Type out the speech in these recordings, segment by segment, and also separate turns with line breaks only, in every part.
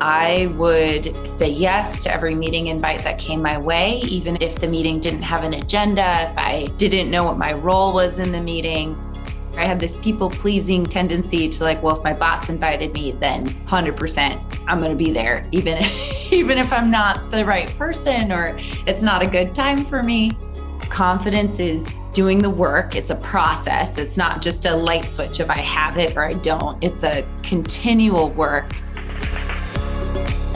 I would say yes to every meeting invite that came my way, even if the meeting didn't have an agenda, if I didn't know what my role was in the meeting. I had this people pleasing tendency to like, well, if my boss invited me, then 100% I'm going to be there, even, if, even if I'm not the right person or it's not a good time for me. Confidence is doing the work. It's a process. It's not just a light switch if I have it or I don't. It's a continual work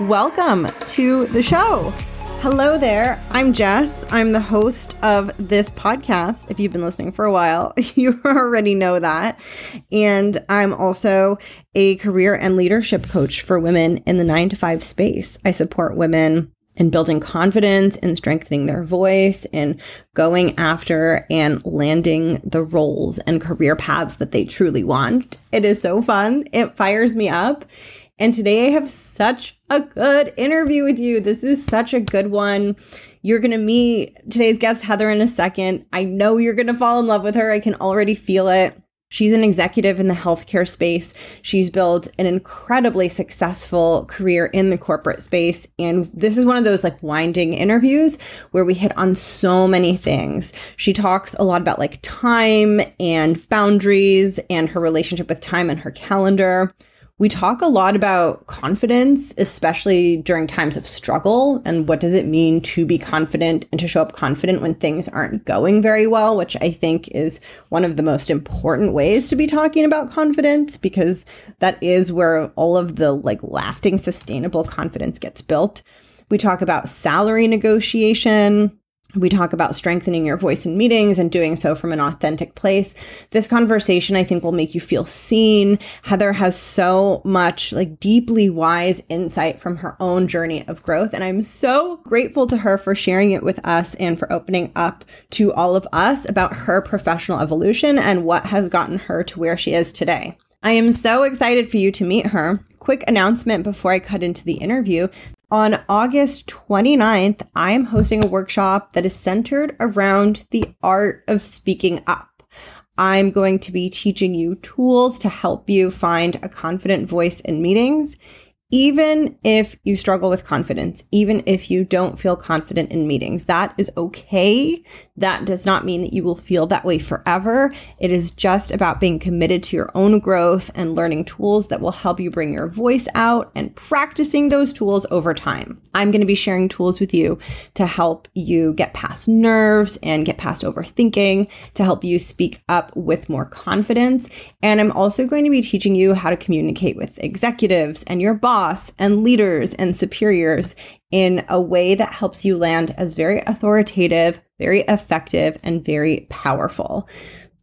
Welcome to the show. Hello there. I'm Jess. I'm the host of this podcast. If you've been listening for a while, you already know that. And I'm also a career and leadership coach for women in the nine to five space. I support women in building confidence and strengthening their voice and going after and landing the roles and career paths that they truly want. It is so fun. It fires me up. And today I have such a good interview with you. This is such a good one. You're going to meet today's guest, Heather, in a second. I know you're going to fall in love with her. I can already feel it. She's an executive in the healthcare space. She's built an incredibly successful career in the corporate space. And this is one of those like winding interviews where we hit on so many things. She talks a lot about like time and boundaries and her relationship with time and her calendar. We talk a lot about confidence, especially during times of struggle, and what does it mean to be confident and to show up confident when things aren't going very well, which I think is one of the most important ways to be talking about confidence because that is where all of the like lasting sustainable confidence gets built. We talk about salary negotiation, we talk about strengthening your voice in meetings and doing so from an authentic place. This conversation, I think, will make you feel seen. Heather has so much like deeply wise insight from her own journey of growth. And I'm so grateful to her for sharing it with us and for opening up to all of us about her professional evolution and what has gotten her to where she is today. I am so excited for you to meet her. Quick announcement before I cut into the interview. On August 29th, I am hosting a workshop that is centered around the art of speaking up. I'm going to be teaching you tools to help you find a confident voice in meetings even if you struggle with confidence, even if you don't feel confident in meetings, that is okay. That does not mean that you will feel that way forever. It is just about being committed to your own growth and learning tools that will help you bring your voice out and practicing those tools over time. I'm going to be sharing tools with you to help you get past nerves and get past overthinking, to help you speak up with more confidence. And I'm also going to be teaching you how to communicate with executives and your boss and leaders and superiors in a way that helps you land as very authoritative, very effective, and very powerful.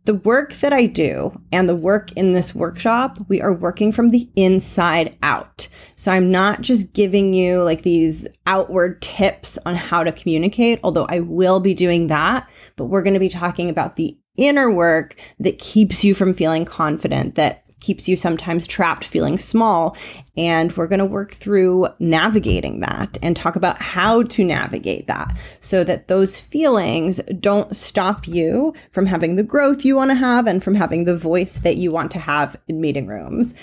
The work that I do and the work in this workshop, we are working from the inside out. So I'm not just giving you like these outward tips on how to communicate, although I will be doing that, but we're going to be talking about the inner work that keeps you from feeling confident, that keeps you sometimes trapped feeling small. And we're going to work through navigating that and talk about how to navigate that so that those feelings don't stop you from having the growth you want to have and from having the voice that you want to have in meeting rooms.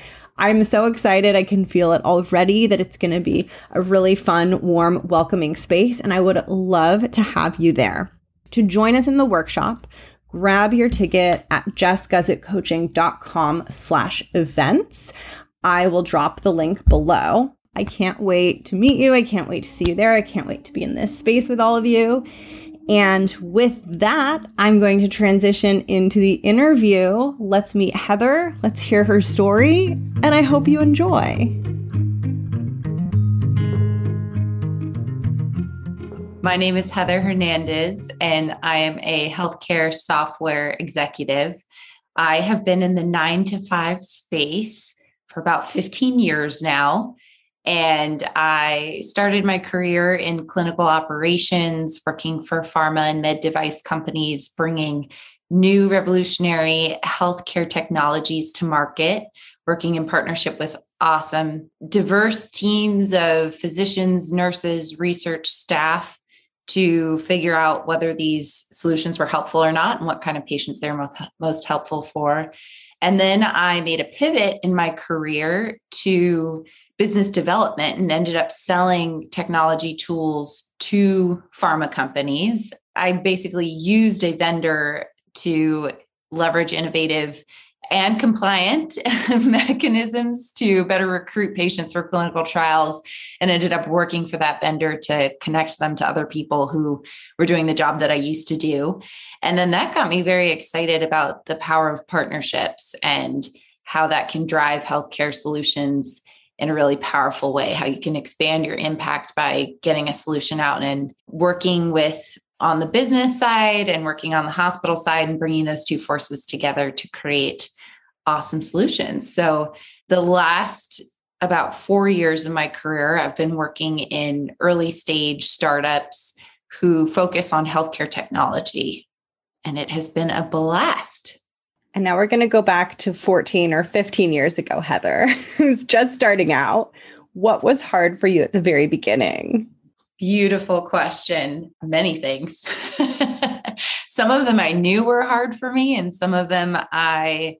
I'm so excited. I can feel it already that it's going to be a really fun, warm, welcoming space. And I would love to have you there. To join us in the workshop, grab your ticket at jessguzikcoaching.com slash events. I will drop the link below. I can't wait to meet you. I can't wait to see you there. I can't wait to be in this space with all of you. And with that, I'm going to transition into the interview. Let's meet Heather. Let's hear her story. And I hope you enjoy.
My name is Heather Hernandez, and I am a healthcare software executive. I have been in the nine to five space for about 15 years now. And I started my career in clinical operations, working for pharma and med device companies, bringing new revolutionary healthcare technologies to market, working in partnership with awesome, diverse teams of physicians, nurses, research staff to figure out whether these solutions were helpful or not and what kind of patients they're most, most helpful for. And then I made a pivot in my career to business development and ended up selling technology tools to pharma companies. I basically used a vendor to leverage innovative and compliant mechanisms to better recruit patients for clinical trials and ended up working for that vendor to connect them to other people who were doing the job that I used to do. And then that got me very excited about the power of partnerships and how that can drive healthcare solutions in a really powerful way, how you can expand your impact by getting a solution out and working with on the business side and working on the hospital side and bringing those two forces together to create awesome solutions. So, the last about four years of my career, I've been working in early stage startups who focus on healthcare technology. And it has been a blast.
And now we're going to go back to 14 or 15 years ago, Heather, who's just starting out. What was hard for you at the very beginning?
Beautiful question. Many things. some of them I knew were hard for me, and some of them I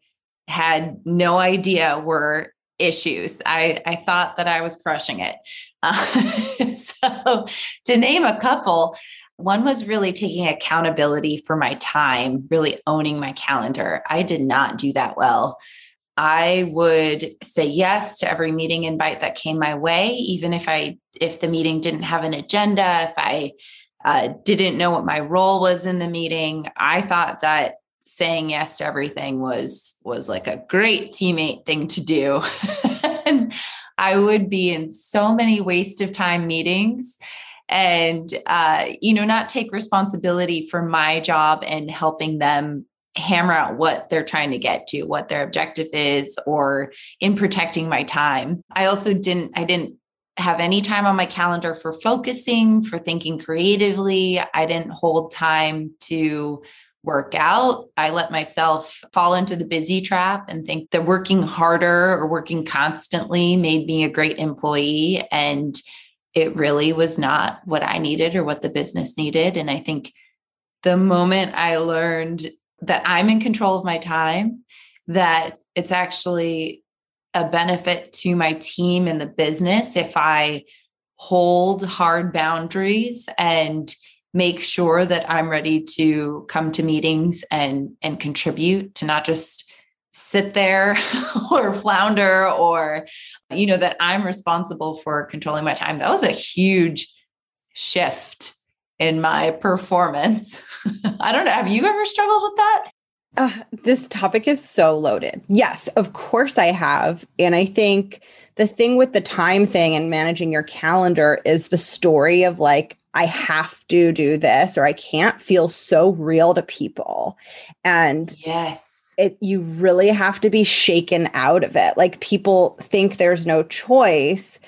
had no idea were issues. I, I thought that I was crushing it. Uh, so, to name a couple, one was really taking accountability for my time, really owning my calendar. I did not do that well. I would say yes to every meeting invite that came my way, even if I if the meeting didn't have an agenda, if I uh, didn't know what my role was in the meeting. I thought that saying yes to everything was was like a great teammate thing to do. and I would be in so many waste of time meetings and uh, you know not take responsibility for my job and helping them hammer out what they're trying to get to what their objective is or in protecting my time i also didn't i didn't have any time on my calendar for focusing for thinking creatively i didn't hold time to work out i let myself fall into the busy trap and think that working harder or working constantly made me a great employee. And it really was not what i needed or what the business needed. And i think the moment i learned that I'm in control of my time, that it's actually a benefit to my team and the business if I hold hard boundaries and make sure that I'm ready to come to meetings and and contribute to not just sit there or flounder or you know that I'm responsible for controlling my time. That was a huge shift in my performance. I don't know. Have you ever struggled with that?
Uh, this topic is so loaded. Yes, of course I have. And I think the thing with the time thing and managing your calendar is the story of like, I have to do this or I can't feel so real to people. And
yes,
it, you really have to be shaken out of it. Like people think there's no choice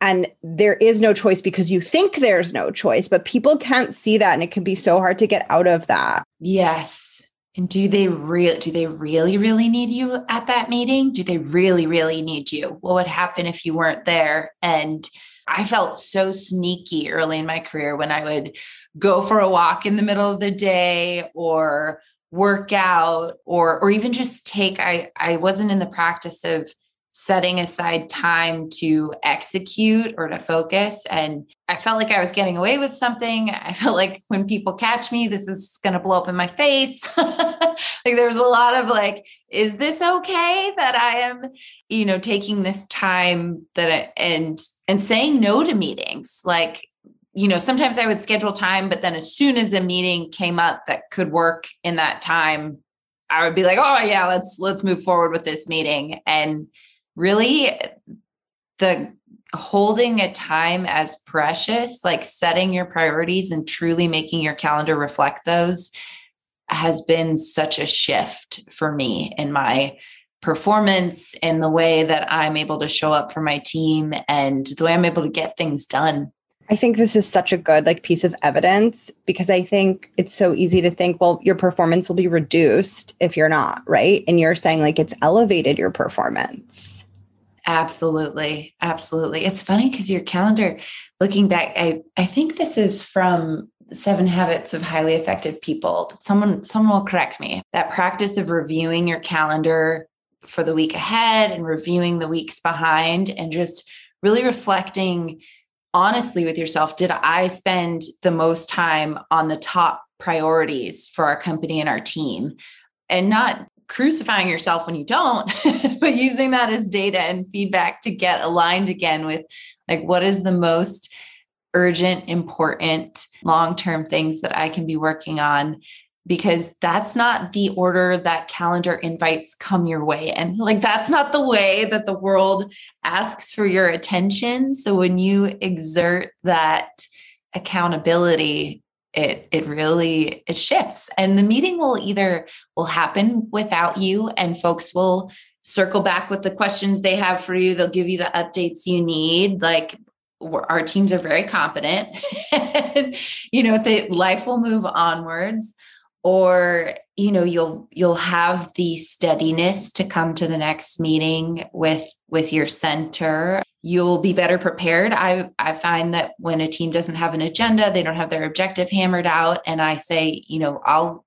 and there is no choice because you think there's no choice but people can't see that and it can be so hard to get out of that.
Yes. And do they real do they really really need you at that meeting? Do they really really need you? What would happen if you weren't there? And i felt so sneaky early in my career when i would go for a walk in the middle of the day or work out or or even just take i i wasn't in the practice of setting aside time to execute or to focus. And I felt like I was getting away with something. I felt like when people catch me, this is going to blow up in my face. like there was a lot of like, is this okay that I am, you know, taking this time that I, and and saying no to meetings? Like, you know, sometimes I would schedule time, but then as soon as a meeting came up that could work in that time, I would be like, oh yeah, let's let's move forward with this meeting. And really eh, the holding a time as precious, like setting your priorities and truly making your calendar reflect those has been such a shift for me in my performance in the way that I'm able to show up for my team and the way I'm able to get things done.
I think this is such a good like piece of evidence because I think it's so easy to think, well, your performance will be reduced if you're not, right? And you're saying like it's elevated your performance.
Absolutely. Absolutely. It's funny because your calendar, looking back, I, I think this is from Seven Habits of Highly Effective People, someone someone will correct me. That practice of reviewing your calendar for the week ahead and reviewing the weeks behind and just really reflecting honestly with yourself did I spend the most time on the top priorities for our company and our team? And not crucifying yourself when you don't, but using that as data and feedback to get aligned again with like what is the most urgent, important, long term things that I can be working on because that's not the order that calendar invites come your way. And like, that's not the way that the world asks for your attention. So when you exert that accountability, it it really it shifts. And the meeting will either will happen without you and folks will circle back with the questions they have for you. They'll give you the updates you need. Like our teams are very competent. You know the life will move onwards. Or you know you'll you'll have the steadiness to come to the next meeting with with your center you'll be better prepared i i find that when a team doesn't have an agenda they don't have their objective hammered out and i say you know i'll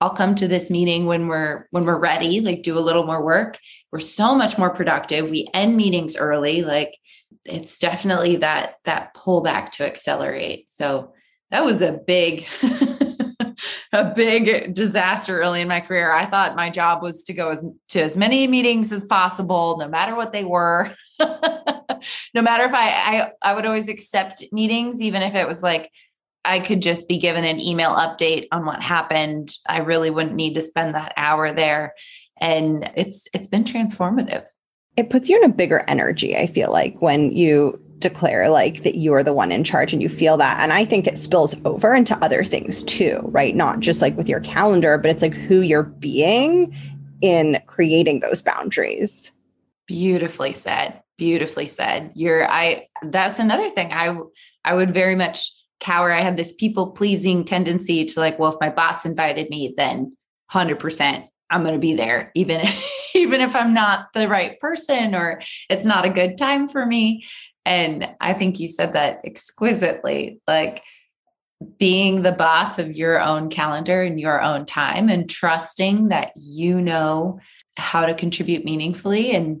i'll come to this meeting when we're when we're ready like do a little more work we're so much more productive we end meetings early like it's definitely that that pullback to accelerate so that was a big a big disaster early in my career. I thought my job was to go as to as many meetings as possible, no matter what they were. no matter if I, I I would always accept meetings, even if it was like I could just be given an email update on what happened. I really wouldn't need to spend that hour there. And it's it's been transformative.
It puts you in a bigger energy, I feel like, when you declare like that you're the one in charge and you feel that. And I think it spills over into other things too, right? Not just like with your calendar, but it's like who you're being in creating those boundaries.
Beautifully said. Beautifully said. You're I that's another thing. I I would very much cower. I had this people pleasing tendency to like, well, if my boss invited me, then 100% I'm going to be there even if, even if I'm not the right person or it's not a good time for me. And I think you said that exquisitely like being the boss of your own calendar and your own time and trusting that you know how to contribute meaningfully and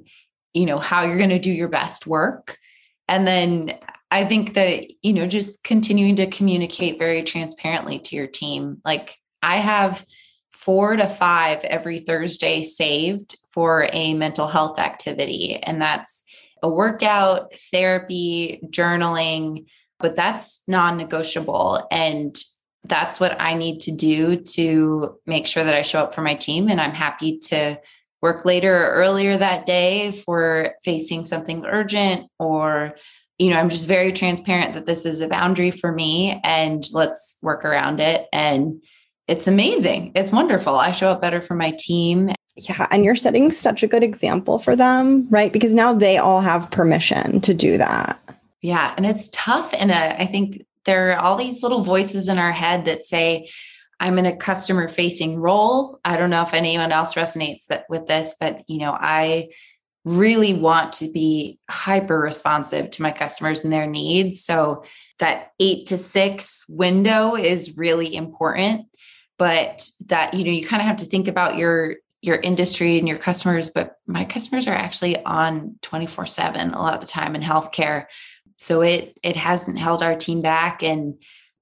you know how you're going to do your best work and then i think that you know just continuing to communicate very transparently to your team like i have 4 to 5 every thursday saved for a mental health activity and that's a workout, therapy, journaling, but that's non negotiable. And that's what I need to do to make sure that I show up for my team. And I'm happy to work later or earlier that day if we're facing something urgent or you know i'm just very transparent that this is a boundary for me and let's work around it. And it's amazing. It's wonderful. I show up better for my team.
Yeah, and you're setting such a good example for them, right? Because now they all have permission to do that.
Yeah, and it's tough. And uh, I think there are all these little voices in our head that say I'm in a customer facing role. I don't know if anyone else resonates that with this, but you know, I really want to be hyper responsive to my customers and their needs. So that 8 to 6 window is really important, but that you know, you kind of have to think about your your industry and your customers, but my customers are actually on 24 7 a lot of the time in healthcare. So it it hasn't held our team back. And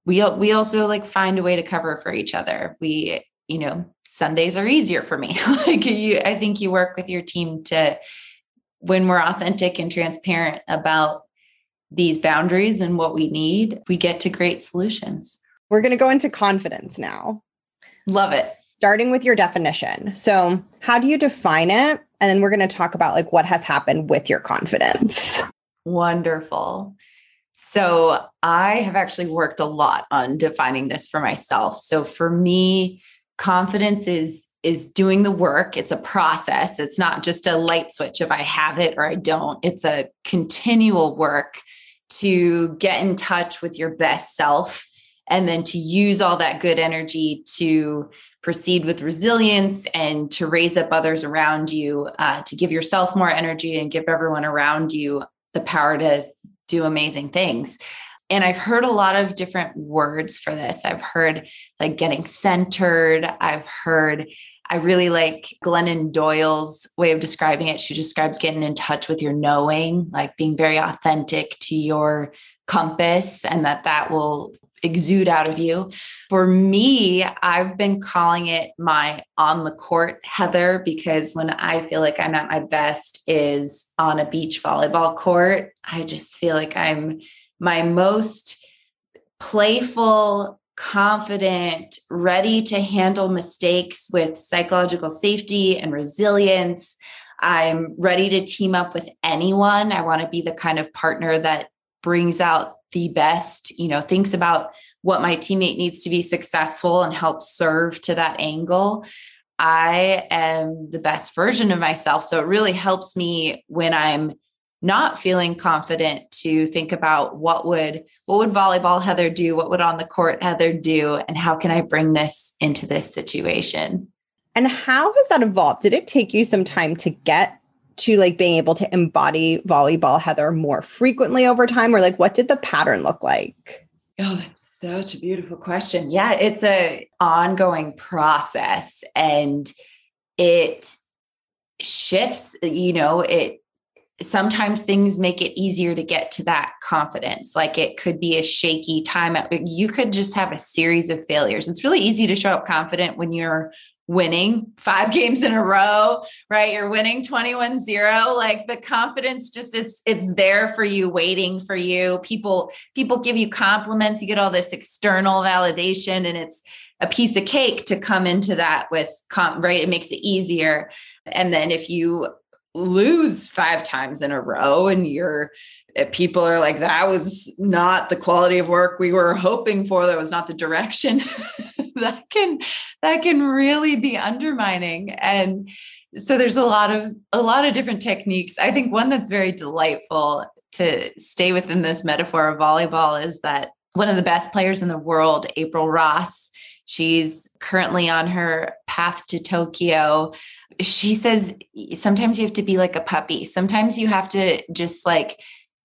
we we also like find a way to cover for each other. We, you know, Sundays are easier for me. like you, I think you work with your team to when we're authentic and transparent about these boundaries and what we need, we get to great solutions.
We're going to go into confidence now.
Love it
starting with your definition. So, how do you define it? And then we're going to talk about like what has happened with your confidence.
Wonderful. So, I have actually worked a lot on defining this for myself. So, for me, confidence is is doing the work. It's a process. It's not just a light switch if I have it or I don't. It's a continual work to get in touch with your best self and then to use all that good energy to proceed with resilience and to raise up others around you, uh, to give yourself more energy and give everyone around you the power to do amazing things. And I've heard a lot of different words for this. I've heard like getting centered. I've heard, I really like Glennon Doyle's way of describing it. She describes getting in touch with your knowing, like being very authentic to your compass, and that that will exude out of you. For me, I've been calling it my on the court Heather because when I feel like I'm at my best is on a beach volleyball court. I just feel like I'm my most playful, confident, ready to handle mistakes with psychological safety and resilience. I'm ready to team up with anyone. I want to be the kind of partner that brings out the best, you know, thinks about what my teammate needs to be successful and helps serve to that angle. I am the best version of myself. So it really helps me when I'm not feeling confident to think about what would what would volleyball heather do what would on the court heather do and how can i bring this into this situation
and how has that evolved did it take you some time to get to like being able to embody volleyball heather more frequently over time or like what did the pattern look like
oh that's such a beautiful question yeah it's a ongoing process and it shifts you know it sometimes things make it easier to get to that confidence. Like it could be a shaky time. You could just have a series of failures. It's really easy to show up confident when you're winning five games in a row, right? You're winning 21 0. Like the confidence just it's it's there for you, waiting for you. People, people give you compliments, you get all this external validation, and it's a piece of cake to come into that with comp, right? It makes it easier. And then if you lose five times in a row and you're eh, people are like that was not the quality of work we were hoping for that was not the direction that can that can really be undermining and so there's a lot of a lot of different techniques i think one that's very delightful to stay within this metaphor of volleyball is that one of the best players in the world april ross She's currently on her path to Tokyo. She says sometimes you have to be like a puppy. Sometimes you have to just like,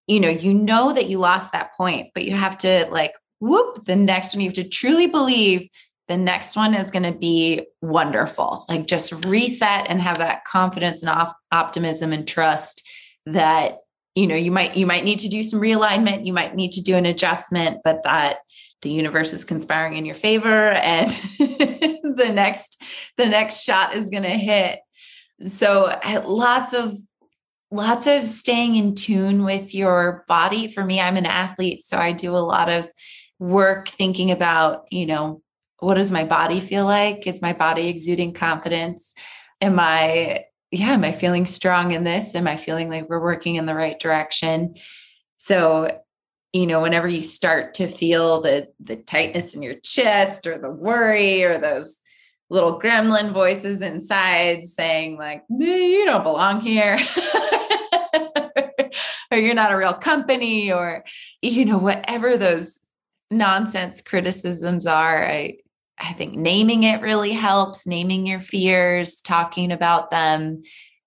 you know, you know that you lost that point, but you have to like, whoop, the next one, you have to truly believe the next one is going to be wonderful. Like just reset and have that confidence and op- optimism and trust that you know you might you might need to do some realignment you might need to do an adjustment but that the universe is conspiring in your favor and the next the next shot is going to hit so lots of lots of staying in tune with your body for me i'm an athlete so i do a lot of work thinking about you know what does my body feel like? Is my body exuding confidence? Am i yeah am i feeling strong in this? Am i feeling like we're working in the right direction? So you know whenever you start to feel the the tightness in your chest or the worry or those little gremlin voices inside saying like you don't belong here or you're not a real company or you know whatever those nonsense criticisms are i i think naming it really helps naming your fears talking about them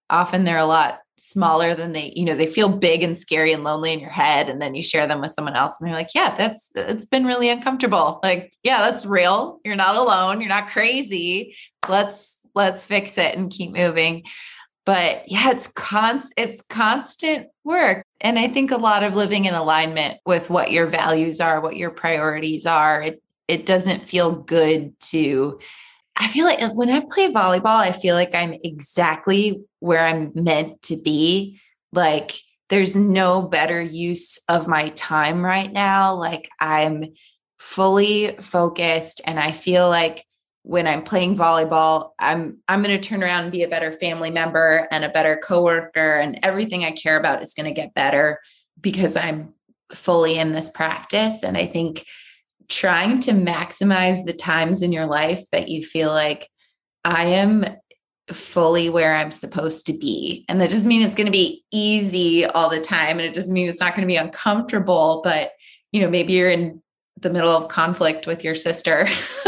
often they're a lot smaller than they, you know, they feel big and scary and lonely in your head. And then you share them with someone else and they're like, yeah, that's, it's been really uncomfortable. Like, yeah, that's real. You're not alone. You're not crazy. Let's, let's fix it and keep moving. But yeah, it's const, it's constant work. And I think a lot of living in alignment with what your values are, what your priorities are. It, it doesn't feel good to I feel like when I play volleyball, I feel like I'm exactly where I'm meant to be. Like there's no better use of my time right now. Like I'm fully focused and I feel like when I'm playing volleyball, I'm I'm going to turn around and be a better family member and a better coworker and everything I care about is going to get better because I'm fully in this practice and I think trying to maximize the times in your life that you feel like I am fully where I'm supposed to be. And that doesn't mean it's going to be easy all the time. And it doesn't mean it's not going to be uncomfortable, but you know, maybe you're in the middle of conflict with your sister,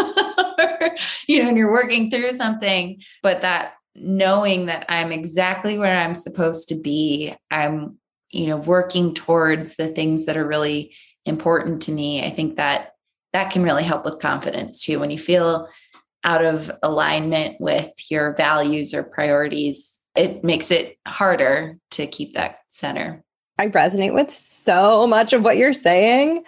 you know, and you're working through something, but that knowing that I'm exactly where I'm supposed to be, I'm, you know, working towards the things that are really important to me. I think that that can really help with confidence too. When you feel out of alignment with your values or priorities, it makes it harder to keep that center.
I resonate with so much of what you're saying.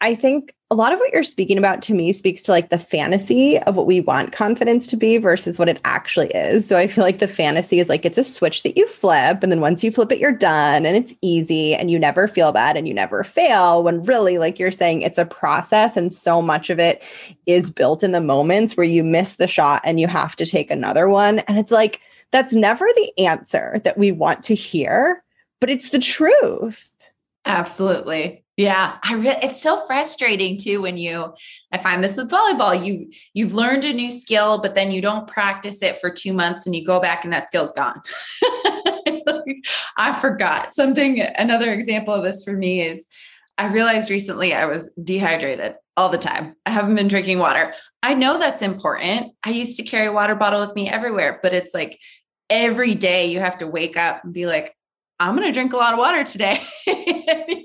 I think a lot of what you're speaking about to me speaks to like the fantasy of what we want confidence to be versus what it actually is. So I feel like the fantasy is like it's a switch that you flip, and then once you flip it, you're done and it's easy and you never feel bad and you never fail. When really, like you're saying, it's a process, and so much of it is built in the moments where you miss the shot and you have to take another one. And it's like that's never the answer that we want to hear, but it's the truth.
Absolutely. Yeah, I re- it's so frustrating too when you I find this with volleyball. You you've learned a new skill but then you don't practice it for 2 months and you go back and that skill's gone. I forgot. Something another example of this for me is I realized recently I was dehydrated all the time. I haven't been drinking water. I know that's important. I used to carry a water bottle with me everywhere, but it's like every day you have to wake up and be like, I'm going to drink a lot of water today.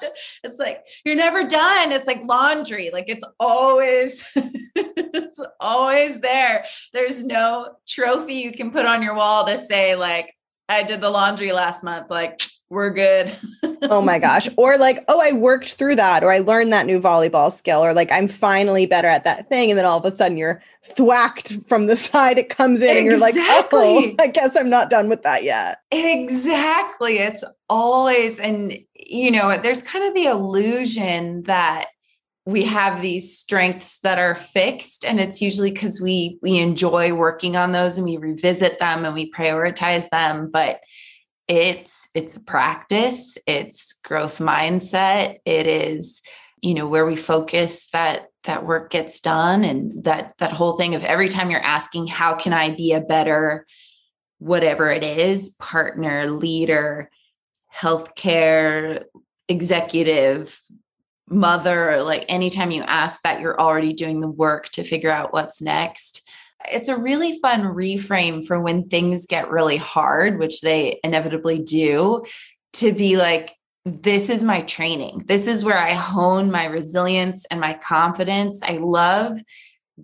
to, it's like, you're never done. It's like laundry. Like it's always, it's always there. There's no trophy you can put on your wall to say, like, I did the laundry last month. Like, we're good.
oh my gosh. Or like, oh, I worked through that, or I learned that new volleyball skill, or like, I'm finally better at that thing. And then all of a sudden you're thwacked from the side, it comes in, exactly. and you're like, oh, I guess I'm not done with that yet.
Exactly. It's always, and you know, there's kind of the illusion that we have these strengths that are fixed and it's usually because we we enjoy working on those and we revisit them and we prioritize them but it's it's a practice it's growth mindset it is you know where we focus that that work gets done and that that whole thing of every time you're asking how can i be a better whatever it is partner leader healthcare executive mother like anytime you ask that you're already doing the work to figure out what's next it's a really fun reframe for when things get really hard, which they inevitably do, to be like, this is my training. This is where I hone my resilience and my confidence. I love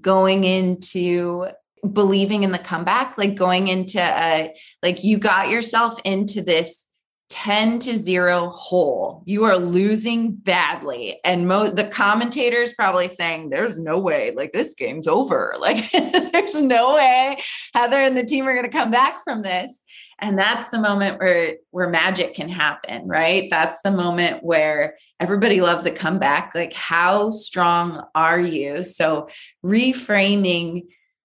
going into believing in the comeback, like going into a, like you got yourself into this 10 to 0 hole. You are losing badly. And mo- the commentators probably saying, There's no way, like this game's over. Like, there's no way Heather and the team are going to come back from this. And that's the moment where where magic can happen, right? That's the moment where everybody loves a comeback. Like, how strong are you? So reframing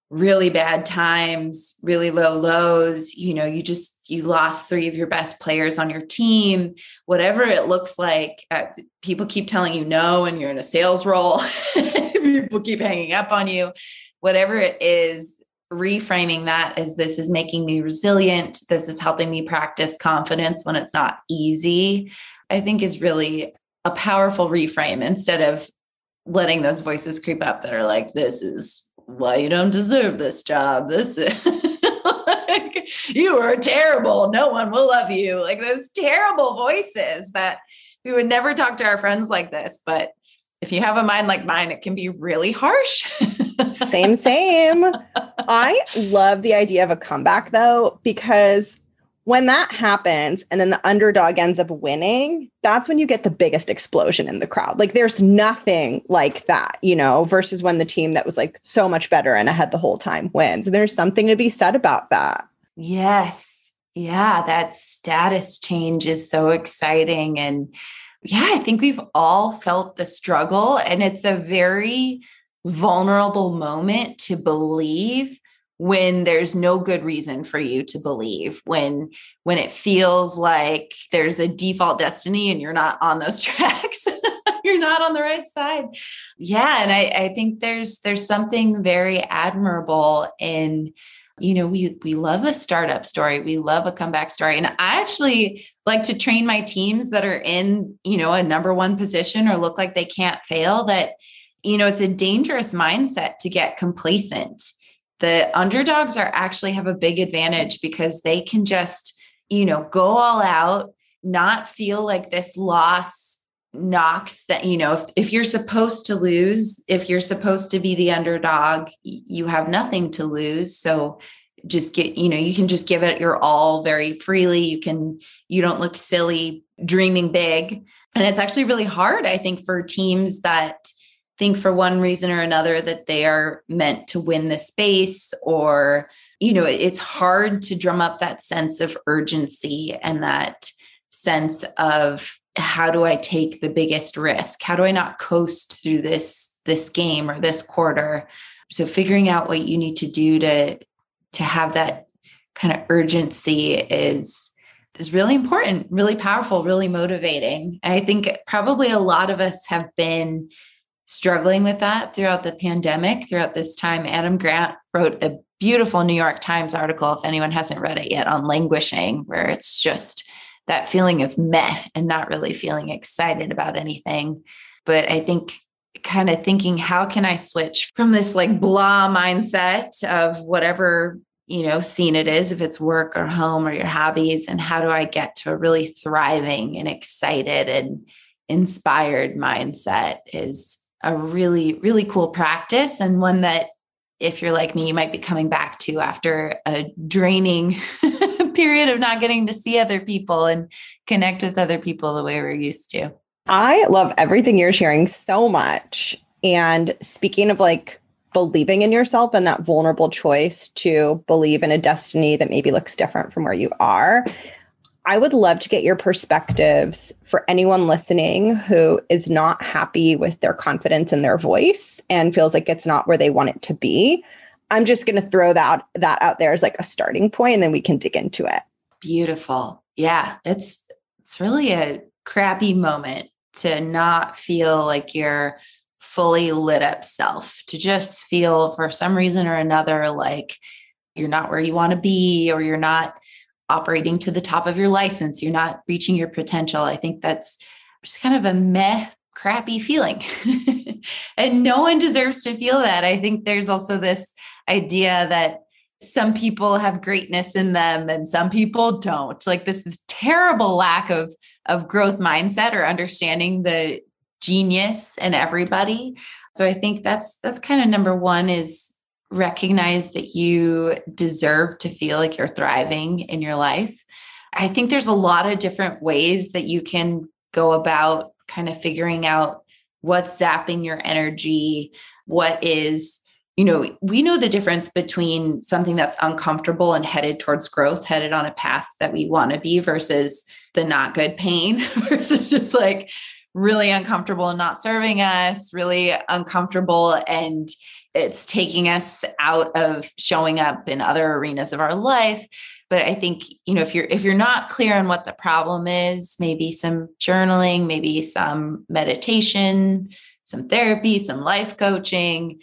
really bad times, really low lows, you know, you just you lost three of your best players on your team, whatever it looks like, uh, people keep telling you no and you're in a sales role. people keep hanging up on you. Whatever it is, reframing that as this is making me resilient, this is helping me practice confidence when it's not easy, I think is really a powerful reframe instead of letting those voices creep up that are like, this is why you don't deserve this job. This is you are terrible. No one will love you. Like those terrible voices that we would never talk to our friends like this. But if you have a mind like mine, it can be really harsh.
same, same. I love the idea of a comeback though, because when that happens and then the underdog ends up winning, that's when you get the biggest explosion in the crowd. Like there's nothing like that, you know, versus when the team that was like so much better and ahead the whole time wins. And there's something to be said about that.
Yes. Yeah, that status change is so exciting and yeah, I think we've all felt the struggle and it's a very vulnerable moment to believe when there's no good reason for you to believe when when it feels like there's a default destiny and you're not on those tracks you're not on the right side yeah and I, I think there's there's something very admirable in you know we we love a startup story. We love a comeback story. And i actually like to train my teams that are in you know a number one position or look like they can't fail that you know it's a dangerous mindset to get complacent. The underdogs are actually have a big advantage because they can just, you know, go all out, not feel like this loss knocks that, you know, if, if you're supposed to lose, if you're supposed to be the underdog, you have nothing to lose. So just get, you know, you can just give it your all very freely. You can, you don't look silly dreaming big. And it's actually really hard, I think, for teams that, think for one reason or another that they are meant to win the space or you know it's hard to drum up that sense of urgency and that sense of how do i take the biggest risk? How do i not coast through this this game or this quarter? So figuring out what you need to do to to have that kind of urgency is is really important really powerful really motivating. And i think probably a lot of us have been struggling with that throughout the pandemic, throughout this time. Adam Grant wrote a beautiful New York Times article, if anyone hasn't read it yet, on languishing, where it's just that feeling of meh and not really feeling excited about anything. But I think kind of thinking, how can I switch from this like blah mindset of whatever you know scene it is if it's work or home or your hobbies and how do i get to a really thriving and excited and inspired mindset is a really, really cool practice and one that if you're like me, you might be coming back to after a draining period of not getting to see other people and connect with other people the way we're used to.
I love everything you're sharing so much. And speaking of like believing in yourself and that vulnerable choice to believe in a destiny that maybe looks different from where you are, I would love to get your perspectives for anyone listening who is not happy with their confidence in their voice and feels like it's not where they want it to be. I'm just going to throw that that out there as like a starting point and then we can dig into it.
Beautiful. Yeah, it's it's really a crappy moment to not feel like you're fully lit up self, to just feel for some reason or another like you're not where you want to be or you're not operating to the top of your license, you're not reaching your potential. I think that's just kind of a meh, crappy feeling. and no one deserves to feel that. I think there's also this idea that some people have greatness in them and some people don't. Like this, this terrible lack of of growth mindset or understanding the genius in everybody. So I think that's that's kind of number one is recognize that you deserve to feel like you're thriving in your life. I think there's a lot of different ways that you can go about kind of figuring out what's zapping your energy, what is you know, we know the difference between something that's uncomfortable and headed towards growth, headed on a path that we want to be versus the not good pain versus just like really uncomfortable and not serving us, really uncomfortable and it's taking us out of showing up in other arenas of our life. But i think you know if you're if you're not clear on what the problem is maybe some journaling maybe some meditation some therapy some life coaching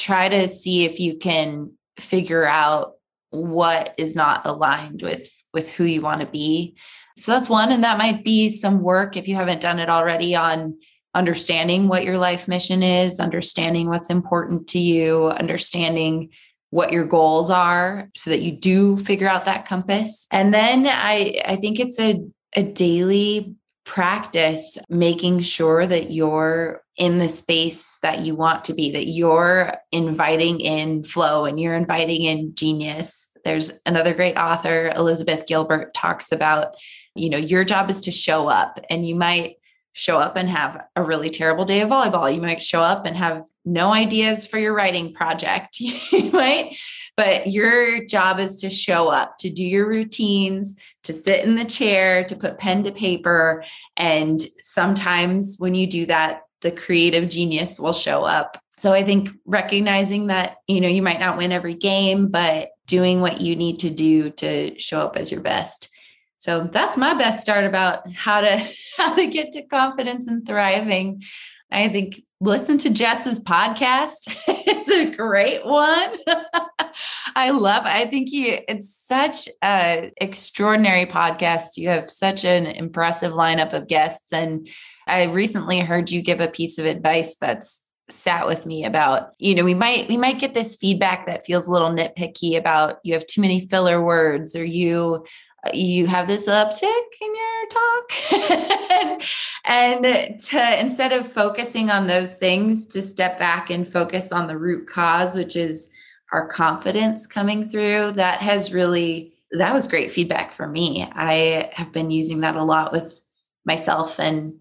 try to see if you can figure out what is not aligned with with who you want to be so that's one and that might be some work if you haven't done it already on understanding what your life mission is, understanding what's important to you, understanding what your goals are so that you do figure out that compass. And then I I think it's a a daily practice making sure that you're in the space that you want to be that you're inviting in flow and you're inviting in genius there's another great author elizabeth gilbert talks about you know your job is to show up and you might show up and have a really terrible day of volleyball. You might show up and have no ideas for your writing project, right? But your job is to show up, to do your routines, to sit in the chair, to put pen to paper. And sometimes when you do that, the creative genius will show up. So I think recognizing that, you know, you might not win every game, but doing what you need to do to show up as your best. So that's my best start about how to how to get to confidence and thriving. I think listen to Jess's podcast. it's a great one. I love I think you it's such a extraordinary podcast. You have such an impressive lineup of guests and I recently heard you give a piece of advice that's sat with me about you know we might we might get this feedback that feels a little nitpicky about you have too many filler words or you you have this uptick in your talk. And, and to instead of focusing on those things to step back and focus on the root cause which is our confidence coming through that has really that was great feedback for me. I have been using that a lot with myself and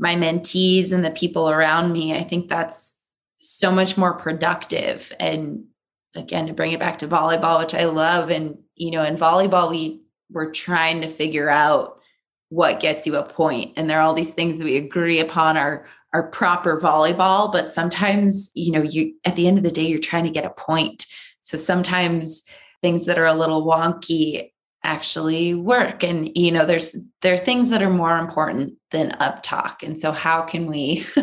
my mentees and the people around me i think that's so much more productive. And again to bring it back to volleyball which i love and you know in volleyball we we're trying to figure out what gets you a point. And there are all these things that we agree upon are are proper volleyball but sometimes you know you at the end of the day you're trying to get a point. So sometimes things that are a little wonky actually work. And you know there's there are things that are more important than up talk. And so how can we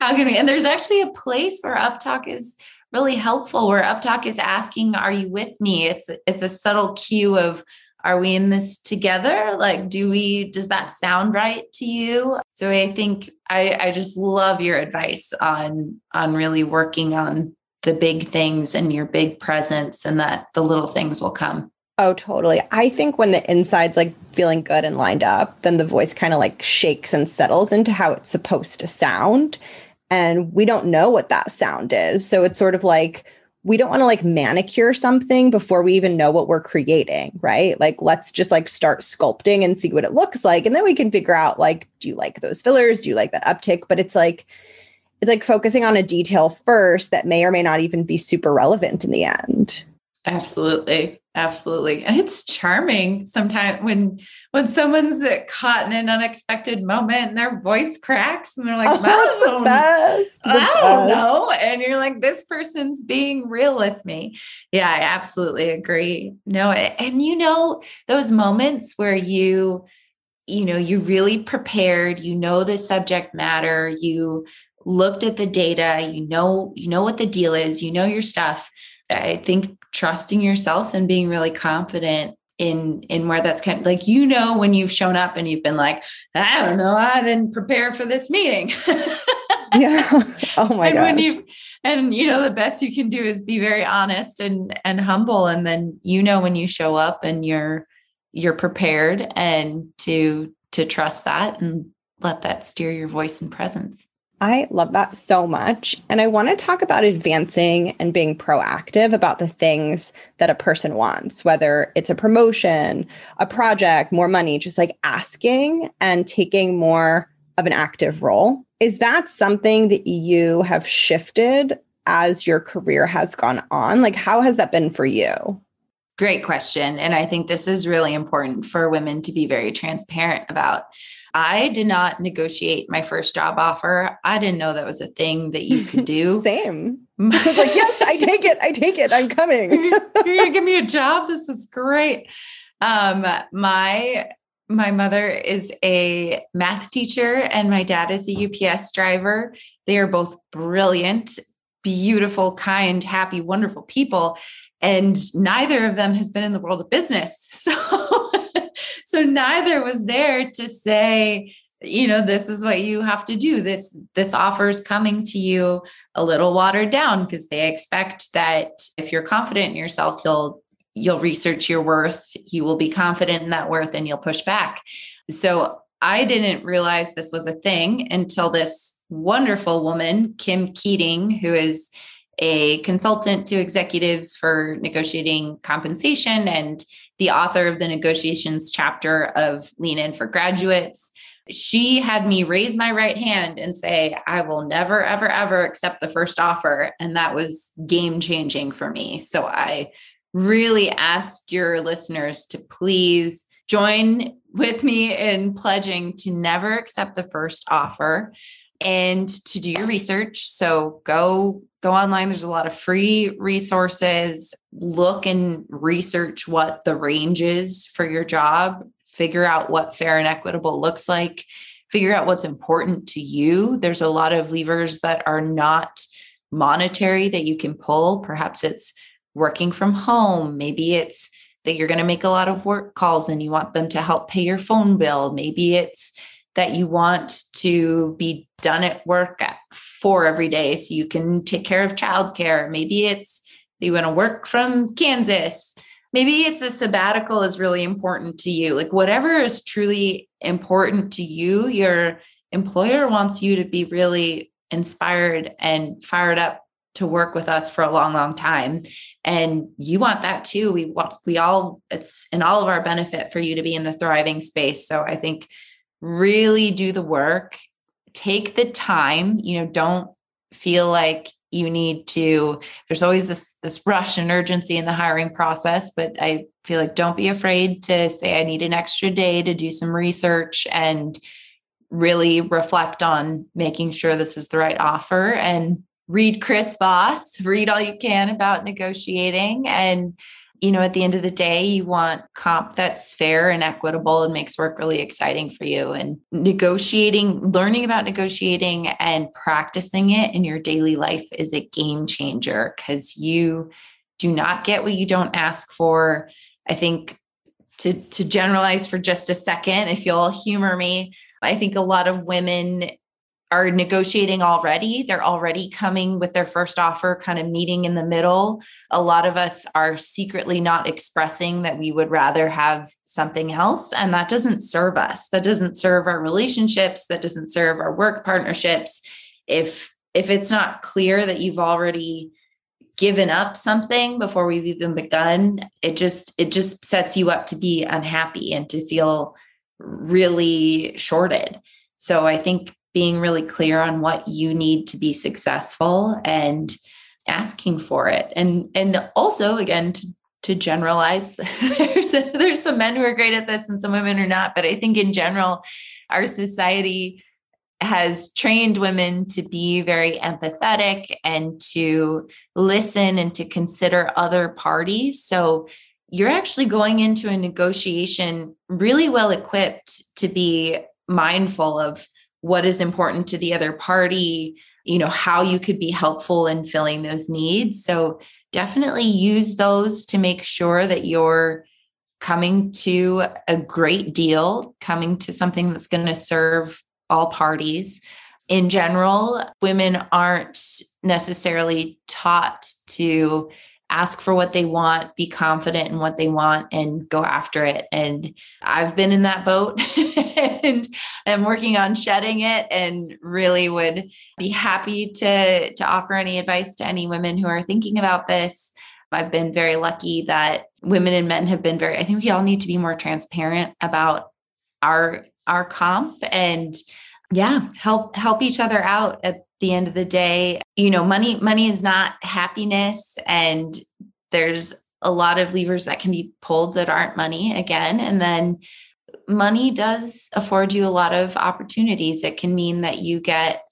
how can we and there's actually a place where up talk is really helpful where up talk is asking are you with me? It's it's a subtle cue of are we in this together? Like do we does that sound right to you? So i think i i just love your advice on on really working on the big things and your big presence and that the little things will come
Oh, totally. I think when the inside's like feeling good and lined up, then the voice kind of like shakes and settles into how it's supposed to sound. And we don't know what that sound is. So it's sort of like we don't want to like manicure something before we even know what we're creating, right? Like let's just like start sculpting and see what it looks like and then we can figure out like do you like those fillers? Do you like that uptick? But it's like it's like focusing on a detail first that may or may not even be super relevant in the end.
Absolutely. Absolutely. And it's charming sometimes when when someone's caught in an unexpected moment and their voice cracks and they're like,
oh, the best.
The I don't know. And you're like, this person's being real with me. Yeah, I absolutely agree. No, and you know, those moments where you, you know, you really prepared, you know the subject matter, you looked at the data, you know, you know what the deal is, you know your stuff. I think trusting yourself and being really confident in in where that's kind like you know when you've shown up and you've been like i don't know i didn't prepare for this meeting.
Yeah. Oh my
and
gosh.
when you and you know the best you can do is be very honest and and humble and then you know when you show up and you're you're prepared and to to trust that and let that steer your voice and presence
I love that so much. And I want to talk about advancing and being proactive about the things that a person wants, whether it's a promotion, a project, more money, just like asking and taking more of an active role. Is that something that you have shifted as your career has gone on? Like, how has that been for you?
Great question. And I think this is really important for women to be very transparent about. I did not negotiate my first job offer. I didn't know that was a thing that you could do.
Same. I was like, yes, I take it. I take it. I'm coming.
you're, you're gonna give me a job. This is great. Um, my my mother is a math teacher and my dad is a UPS driver. They are both brilliant, beautiful, kind, happy, wonderful people. And neither of them has been in the world of business. So so neither was there to say you know this is what you have to do. This this offer is coming to you a little watered down because they expect that if you're confident in yourself you'll you'll research your worth you will be confident in that worth and you'll push back. So i didn't realize this was a thing until this wonderful woman kim keating who is a consultant to executives for negotiating compensation and the author of the negotiations chapter of Lean In for Graduates. She had me raise my right hand and say, I will never, ever, ever accept the first offer. And that was game changing for me. So I really ask your listeners to please join with me in pledging to never accept the first offer. And to do your research. So go go online. There's a lot of free resources. Look and research what the range is for your job. Figure out what fair and equitable looks like. Figure out what's important to you. There's a lot of levers that are not monetary that you can pull. Perhaps it's working from home. Maybe it's that you're going to make a lot of work calls and you want them to help pay your phone bill. Maybe it's that you want to be done at work at four every day so you can take care of childcare. Maybe it's you want to work from Kansas. Maybe it's a sabbatical is really important to you. Like whatever is truly important to you, your employer wants you to be really inspired and fired up to work with us for a long long time and you want that too we want we all it's in all of our benefit for you to be in the thriving space so i think really do the work take the time you know don't feel like you need to there's always this this rush and urgency in the hiring process but i feel like don't be afraid to say i need an extra day to do some research and really reflect on making sure this is the right offer and read Chris Voss, read all you can about negotiating. And, you know, at the end of the day, you want comp that's fair and equitable and makes work really exciting for you. And negotiating, learning about negotiating and practicing it in your daily life is a game changer because you do not get what you don't ask for. I think to, to generalize for just a second, if you'll humor me, I think a lot of women are negotiating already. They're already coming with their first offer, kind of meeting in the middle. A lot of us are secretly not expressing that we would rather have something else. And that doesn't serve us. That doesn't serve our relationships. That doesn't serve our work partnerships. If if it's not clear that you've already given up something before we've even begun, it just it just sets you up to be unhappy and to feel really shorted. So I think being really clear on what you need to be successful and asking for it. And and also again to, to generalize there's there's some men who are great at this and some women are not but i think in general our society has trained women to be very empathetic and to listen and to consider other parties. So you're actually going into a negotiation really well equipped to be mindful of what is important to the other party, you know, how you could be helpful in filling those needs. So definitely use those to make sure that you're coming to a great deal, coming to something that's going to serve all parties. In general, women aren't necessarily taught to ask for what they want, be confident in what they want, and go after it. And I've been in that boat and I'm working on shedding it and really would be happy to, to offer any advice to any women who are thinking about this. I've been very lucky that women and men have been very, I think we all need to be more transparent about our our comp and yeah. help help each other out at the end of the day. You know money money is not happiness and there's a lot of levers that can be pulled that aren't money again. And then money does afford you a lot of opportunities it can mean that you get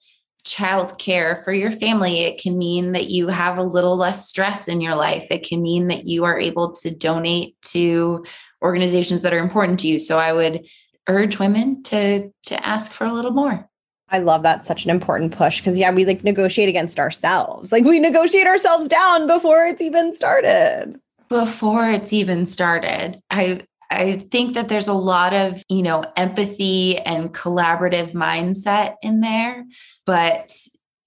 child care for your family it can mean that you have a little less stress in your life it can mean that you are able to donate to organizations that are important to you so i would urge women to to ask for a little more
I love that such an important push because yeah, we like negotiate against ourselves. Like we negotiate ourselves down before it's even started.
Before it's even started. I I think that there's a lot of, you know, empathy and collaborative mindset in there, but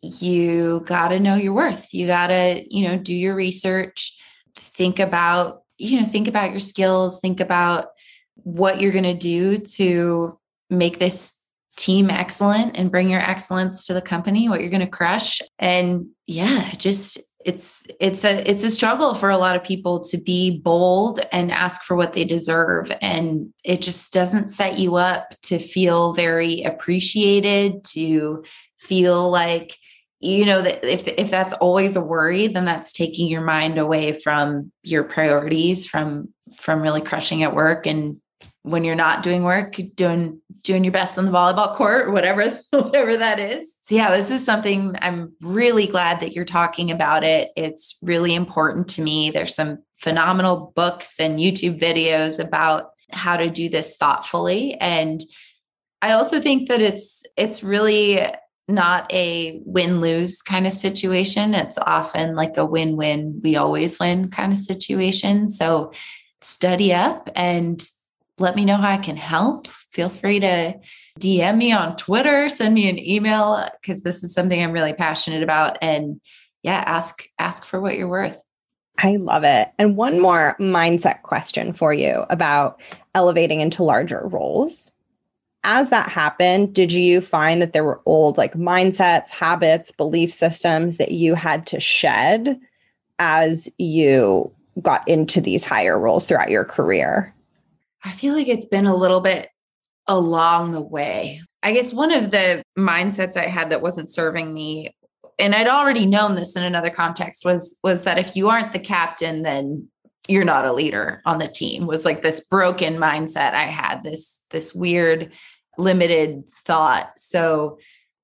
you got to know your worth. You got to, you know, do your research, think about, you know, think about your skills, think about what you're going to do to make this team excellent and bring your excellence to the company what you're going to crush and yeah just it's it's a it's a struggle for a lot of people to be bold and ask for what they deserve. And it just doesn't set you up to feel very appreciated to feel like you know that if if that's always a worry then that's taking your mind away from your priorities from from really crushing at work and when you're not doing work, doing doing your best on the volleyball court, whatever whatever that is. So yeah, this is something I'm really glad that you're talking about it. It's really important to me. There's some phenomenal books and YouTube videos about how to do this thoughtfully and I also think that it's it's really not a win-lose kind of situation. It's often like a win-win, we always win kind of situation. So study up and let me know how I can help. Feel free to DM me on Twitter, send me an email because this is something I'm really passionate about and yeah, ask ask for what you're worth.
I love it. And one more mindset question for you about elevating into larger roles. As that happened, did you find that there were old like mindsets, habits, belief systems that you had to shed as you got into these higher roles throughout your career?
I feel like it's been a little bit along the way. I guess one of the mindsets I had that wasn't serving me and I'd already known this in another context was was that if you aren't the captain then you're not a leader on the team was like this broken mindset I had this this weird limited thought so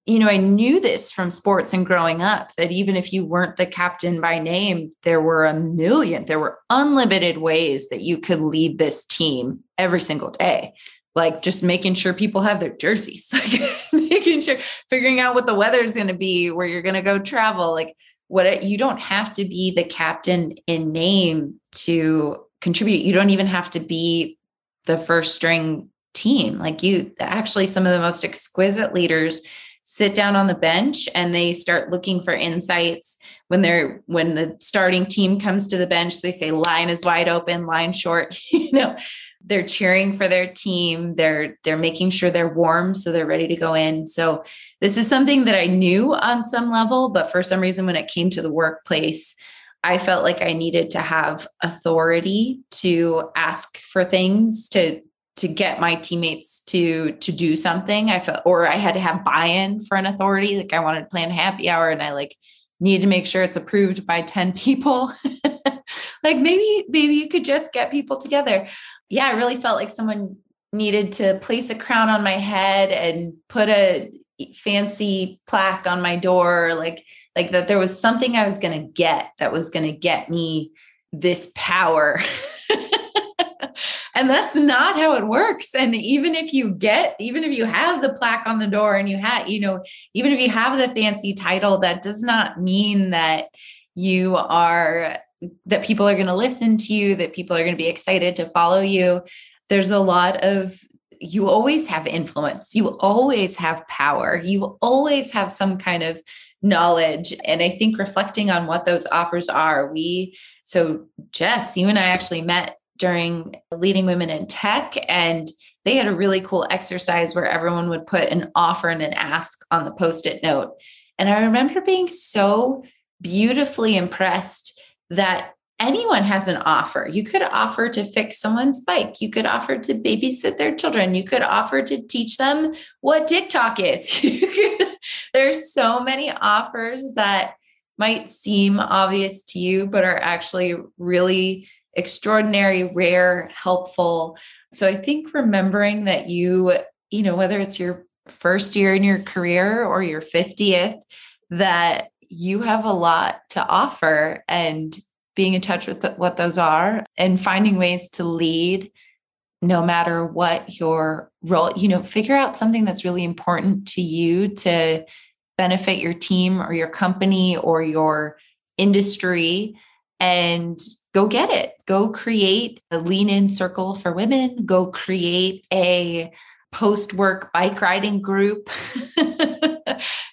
you know I knew this from sports and growing up that even if you weren't the captain by name there were a million there were unlimited ways that you could lead this team every single day like just making sure people have their jerseys, like making sure figuring out what the weather is going to be, where you're going to go travel, like what you don't have to be the captain in name to contribute. You don't even have to be the first string team. Like you actually some of the most exquisite leaders sit down on the bench and they start looking for insights. When they're when the starting team comes to the bench they say line is wide open line short. You know they're cheering for their team. They're they're making sure they're warm so they're ready to go in. So this is something that i knew on some level but for some reason when it came to the workplace i felt like i needed to have authority to ask for things to to get my teammates to to do something. I felt or i had to have buy-in for an authority. Like i wanted to plan happy hour and i like needed to make sure it's approved by 10 people. Like maybe maybe you could just get people together. Yeah, I really felt like someone needed to place a crown on my head and put a fancy plaque on my door like like that there was something I was going to get that was going to get me this power. and that's not how it works and even if you get even if you have the plaque on the door and you have you know even if you have the fancy title that does not mean that you are that people are going to listen to you, that people are going to be excited to follow you. There's a lot of you always have influence, you always have power, you always have some kind of knowledge. And I think reflecting on what those offers are, we, so Jess, you and I actually met during Leading Women in Tech, and they had a really cool exercise where everyone would put an offer and an ask on the post it note. And I remember being so beautifully impressed that anyone has an offer. You could offer to fix someone's bike. You could offer to babysit their children. You could offer to teach them what TikTok is. There's so many offers that might seem obvious to you, but are actually really extraordinary, rare, helpful. So I think remembering that you, you know, whether it's your first year in your career or your 50th, that you have a lot to offer and being in touch with what those are and finding ways to lead no matter what your role you know figure out something that's really important to you to benefit your team or your company or your industry and go get it go create a lean in circle for women go create a post work bike riding group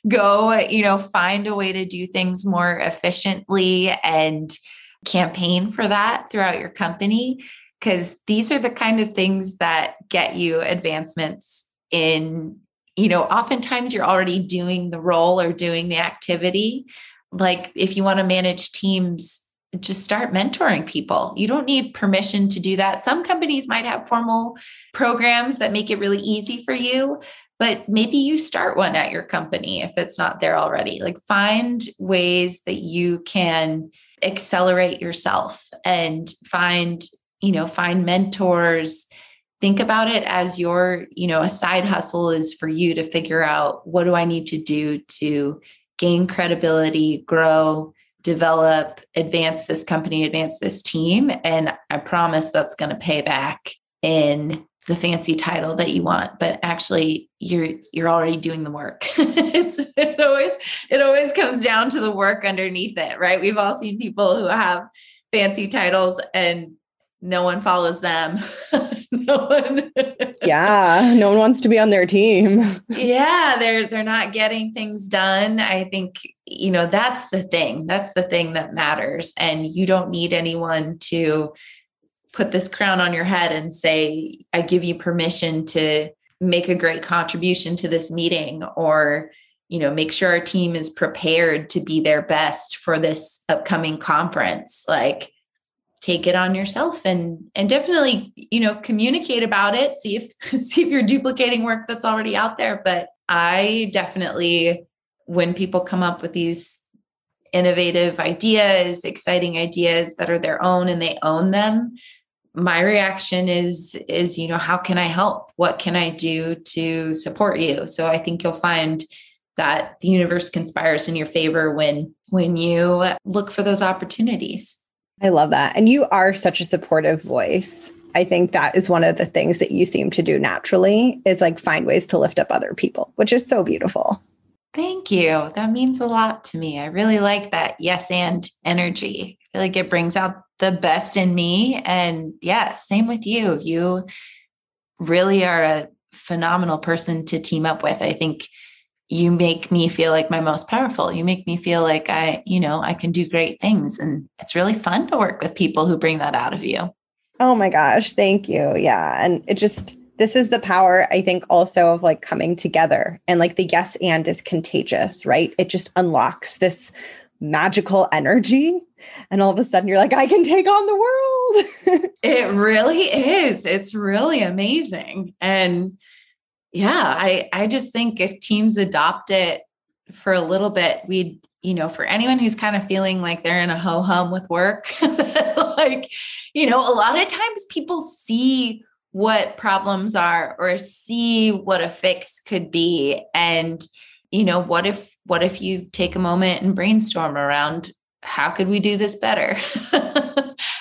go, you know, find a way to do things more efficiently and campaign for that throughout your company. Because these are the kind of things that get you advancements in, you know, oftentimes you're already doing the role or doing the activity. Like if you want to manage teams, just start mentoring people. You don't need permission to do that. Some companies might have formal programs that make it really easy for you, but maybe you start one at your company if it's not there already. Like find ways that you can accelerate yourself and find, you know, find mentors think about it as your, you know, a side hustle is for you to figure out what do I need to do to gain credibility, grow, develop, advance this company, advance this team. And I promise that's going to pay back in the fancy title that you want. But actually you're you're already doing the work. It's it always it always comes down to the work underneath it right? We've all seen people who have fancy titles and no one follows them. No one
yeah no one wants to be on their team.
Yeah they're they're not getting things done. I think you know that's the thing that's the thing that matters. And you don't need anyone to put this crown on your head and say i give you permission to make a great contribution to this meeting or you know make sure our team is prepared to be their best for this upcoming conference. Like take it on yourself and and definitely you know communicate about it see if see if you're duplicating work that's already out there. But i definitely when people come up with these innovative ideas exciting ideas that are their own and they own them my reaction is is you know how can i help what can i do to support you so i think you'll find that the universe conspires in your favor when when you look for those opportunities
I love that. And you are such a supportive voice. I think that is one of the things that you seem to do naturally is like find ways to lift up other people, which is so beautiful.
Thank you. That means a lot to me. I really like that yes and energy. I feel like it brings out the best in me. And yeah, same with you. You really are a phenomenal person to team up with. I think you make me feel like my most powerful. You make me feel like I, you know, I can do great things. And it's really fun to work with people who bring that out of you.
Oh my gosh. Thank you. Yeah. And it just, this is the power, I think, also of like coming together and like the yes and is contagious, right? It just unlocks this magical energy. And all of a sudden you're like, I can take on the world.
it really is. It's really amazing. And yeah, I I just think if teams adopt it for a little bit, we'd, you know, for anyone who's kind of feeling like they're in a ho hum with work, like, you know, a lot of times people see what problems are or see what a fix could be. And, you know, what if, what if you take a moment and brainstorm around how could we do this better?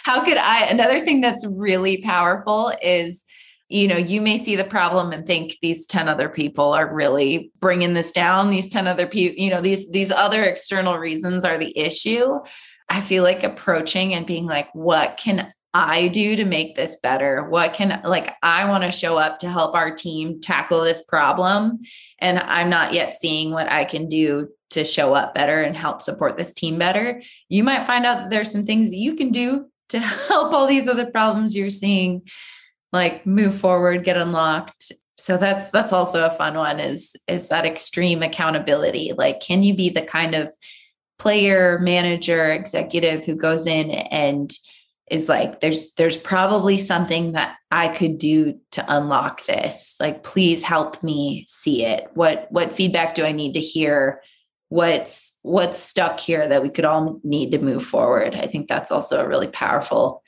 how could I? Another thing that's really powerful is you know, you may see the problem and think these 10 other people are really bringing this down. These 10 other people, you know, these these other external reasons are the issue. I feel like approaching and being like, what can I do to make this better? What can like I want to show up to help our team tackle this problem and I'm not yet seeing what I can do to show up better and help support this team better. You might find out that there's some things that you can do to help all these other problems you're seeing like move forward get unlocked so that's that's also a fun one is is that extreme accountability like can you be the kind of player manager executive who goes in and is like there's there's probably something that i could do to unlock this like please help me see it what what feedback do i need to hear what's what's stuck here that we could all need to move forward i think that's also a really powerful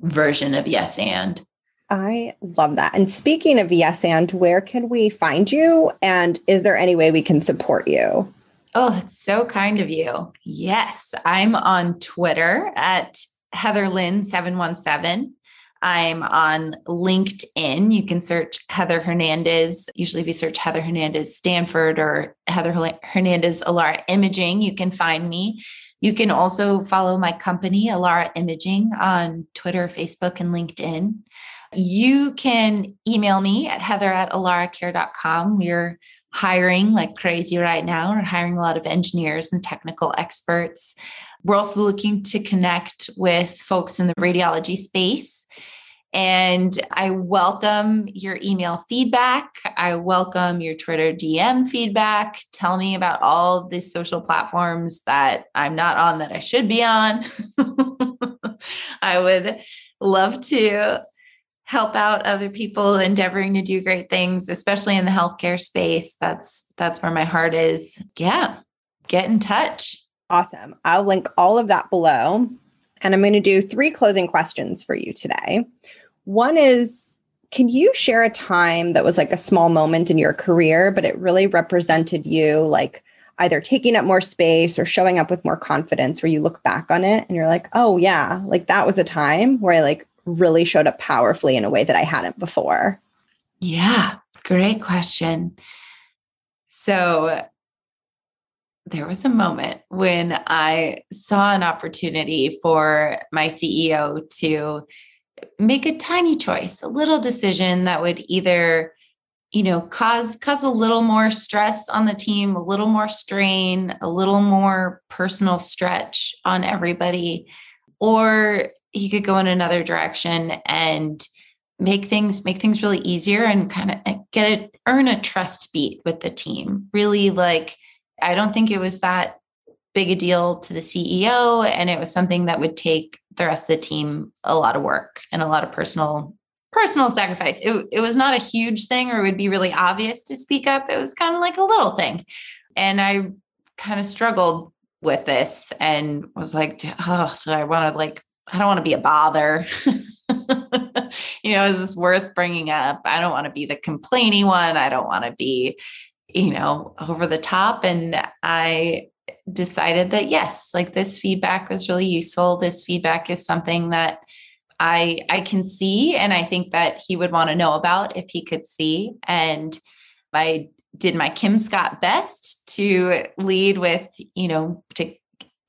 version of yes and
I love that. And speaking of Yes and, where can we find you? And is there any way we can support you?
Oh, that's so kind of you. Yes, I'm on Twitter at Heather Lynn 717. I'm on LinkedIn. You can search Heather Hernandez. Usually, if you search Heather Hernandez Stanford or Heather Hernandez Alara Imaging, you can find me. You can also follow my company, Alara Imaging, on Twitter, Facebook, and LinkedIn. You can email me at heather at alaracare.com. We're hiring like crazy right now. We're hiring a lot of engineers and technical experts. We're also looking to connect with folks in the radiology space. And I welcome your email feedback. I welcome your Twitter DM feedback. Tell me about all the social platforms that I'm not on that I should be on. I would love to help out other people endeavoring to do great things especially in the healthcare space that's that's where my heart is yeah get in touch
awesome i'll link all of that below and i'm going to do three closing questions for you today one is can you share a time that was like a small moment in your career, but it really represented you like either taking up more space or showing up with more confidence where you look back on it and you're like, oh, yeah, like that was a time where I like really showed up powerfully in a way that I hadn't before?
Yeah, great question. So, there was a moment when I saw an opportunity for my CEO to make a tiny choice, a little decision that would either you know cause cause a little more stress on the team a little more strain a little more personal stretch on everybody or he could go in another direction and make things make things really easier and kind of eh, get it earn a trust beat with the team. Really like i don't think it was that big a deal to the ceo and it was something that would take the rest of the team a lot of work and a lot of personal personal sacrifice it, it was not a huge thing or it would be really obvious to speak up it was kind of like a little thing and i kind of struggled with this and was like oh i want to like i don't want to be a bother you know, is this worth bringing up? I don't want to be the complaining one. I don't want to be, you know, over the top. And I decided that yes, like this feedback was really useful. This feedback is something that I I can see and I think that he would want to know about if he could see. And I did my Kim Scott best to lead with, you know, to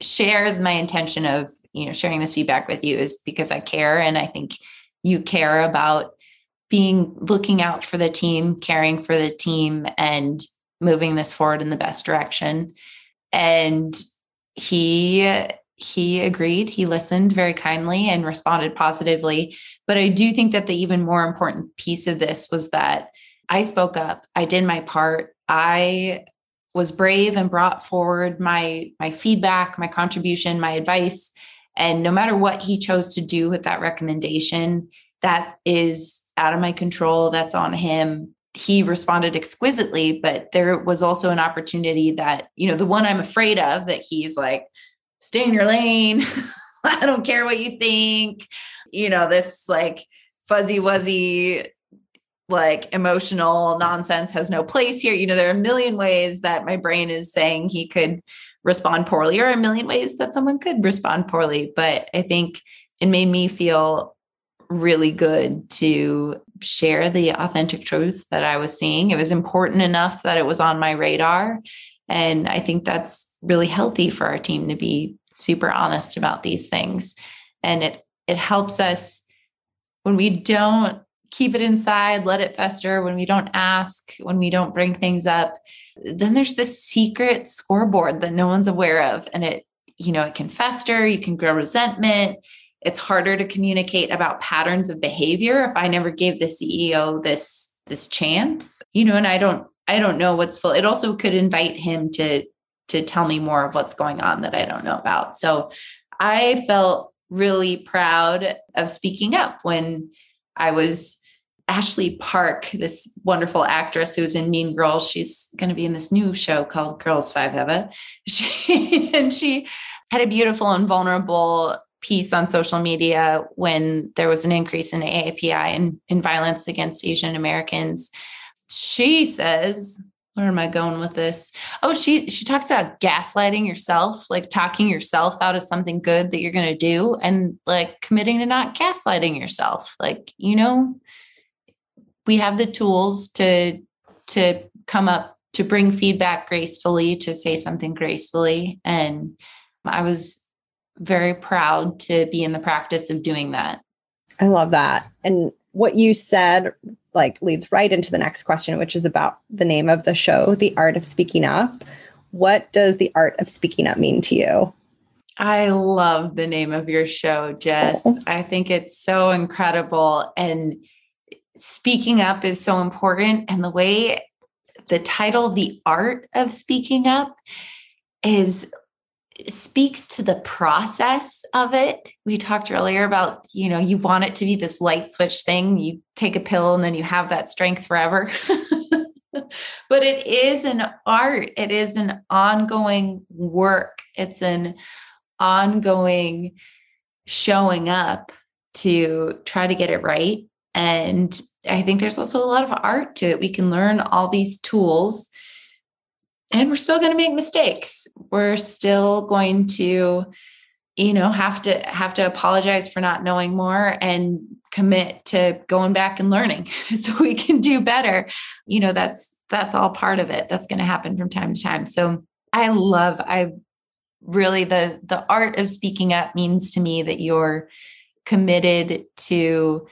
share my intention of, you know, sharing this feedback with you is because I care and I think you care about being looking out for the team, caring for the team, and moving this forward in the best direction. And he he agreed. He listened very kindly and responded positively. But i do think that the even more important piece of this was that i spoke up. I did my part. I was brave and brought forward my my feedback my contribution my advice. And no matter what he chose to do with that recommendation, that is out of my control. That's on him. He responded exquisitely, but there was also an opportunity that, you know, the one I'm afraid of that he's like, stay in your lane. I don't care what you think. You know, this like fuzzy wuzzy, like emotional nonsense has no place here. You know, there are a million ways that my brain is saying he could respond poorly or a million ways that someone could respond poorly. But I think it made me feel really good to share the authentic truth that I was seeing. It was important enough that it was on my radar. And I think that's really healthy for our team to be super honest about these things. And it it helps us when we don't keep it inside, let it fester, when we don't ask, when we don't bring things up, then there's this secret scoreboard that no one's aware of. And it, you know, it can fester, you can grow resentment. It's harder to communicate about patterns of behavior if I never gave the CEO this this chance. You know, and I don't I don't know what's full. It also could invite him to to tell me more of what's going on that I don't know about. So I felt really proud of speaking up when I was Ashley Park, this wonderful actress who's in Mean Girls, she's going to be in this new show called Girls Five Eva. She and she had a beautiful and vulnerable piece on social media when there was an increase in AAPI and in violence against Asian Americans. She says, where am I going with this? Oh, she she talks about gaslighting yourself, like talking yourself out of something good that you're going to do and like committing to not gaslighting yourself. Like, you know, we have the tools to to come up to bring feedback gracefully to say something gracefully and i was very proud to be in the practice of doing that
i love that and what you said like leads right into the next question which is about the name of the show the art of speaking up what does the art of speaking up mean to you
I love the name of your show, Jess. I think it's so incredible. And speaking up is so important. And the way the title, The Art of Speaking Up, is speaks to the process of it. We talked earlier about, you know, you want it to be this light switch thing. You take a pill and then you have that strength forever. but it is an art, it is an ongoing work, it's an ongoing showing up to try to get it right And I think there's also a lot of art to it. We can learn all these tools and we're still going to make mistakes. We're still going to you know have to have to apologize for not knowing more and commit to going back and learning so we can do better. You know that's that's all part of it that's going to happen from time to time. So i love i really the the art of speaking up means to me that you're committed to